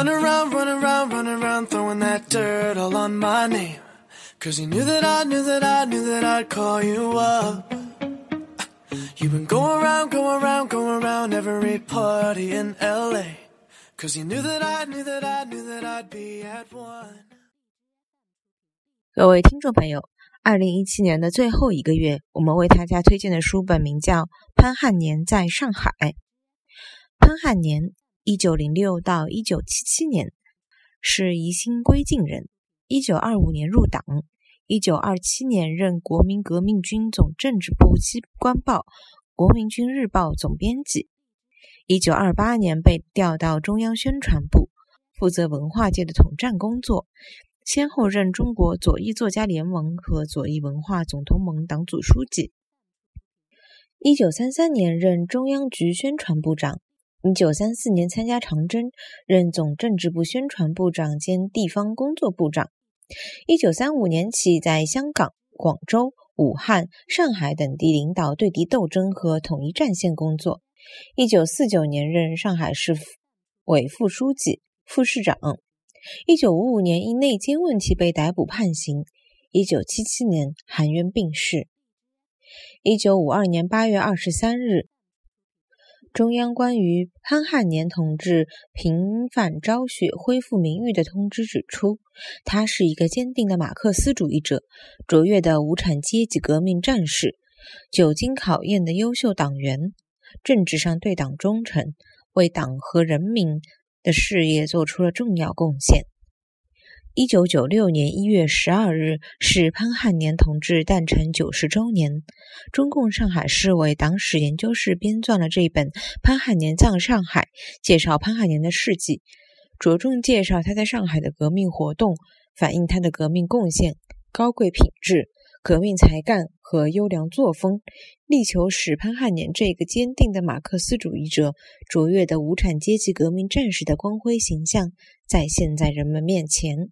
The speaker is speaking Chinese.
run around, run around, run around, throwing that dirt all on my name. Cause you knew that I knew that I knew that I'd call you up. You've been going around, going around, going around every party in LA. Cause you knew that I knew that I knew that I'd be at one. 各位听众朋友，二零一七年的最后一个月，我们为大家推荐的书本名叫《潘汉年在上海》。潘汉年，一九零六到一九七七年，是宜兴归晋人。一九二五年入党，一九二七年任国民革命军总政治部机关报《国民军日报》总编辑。一九二八年被调到中央宣传部，负责文化界的统战工作。先后任中国左翼作家联盟和左翼文化总同盟党组书记。一九三三年任中央局宣传部长。一九三四年参加长征，任总政治部宣传部长兼地方工作部长。一九三五年起在香港、广州、武汉、上海等地领导对敌斗争和统一战线工作。一九四九年任上海市委副书记、副市长。一九五五年因内奸问题被逮捕判刑。一九七七年含冤病逝。一九五二年八月二十三日，中央关于潘汉年同志平反昭雪、恢复名誉的通知指出，他是一个坚定的马克思主义者、卓越的无产阶级革命战士、久经考验的优秀党员，政治上对党忠诚，为党和人民。的事业做出了重要贡献。一九九六年一月十二日是潘汉年同志诞辰九十周年。中共上海市委党史研究室编撰了这一本《潘汉年葬上海》，介绍潘汉年的事迹，着重介绍他在上海的革命活动，反映他的革命贡献、高贵品质。革命才干和优良作风，力求使潘汉年这个坚定的马克思主义者、卓越的无产阶级革命战士的光辉形象再现在人们面前。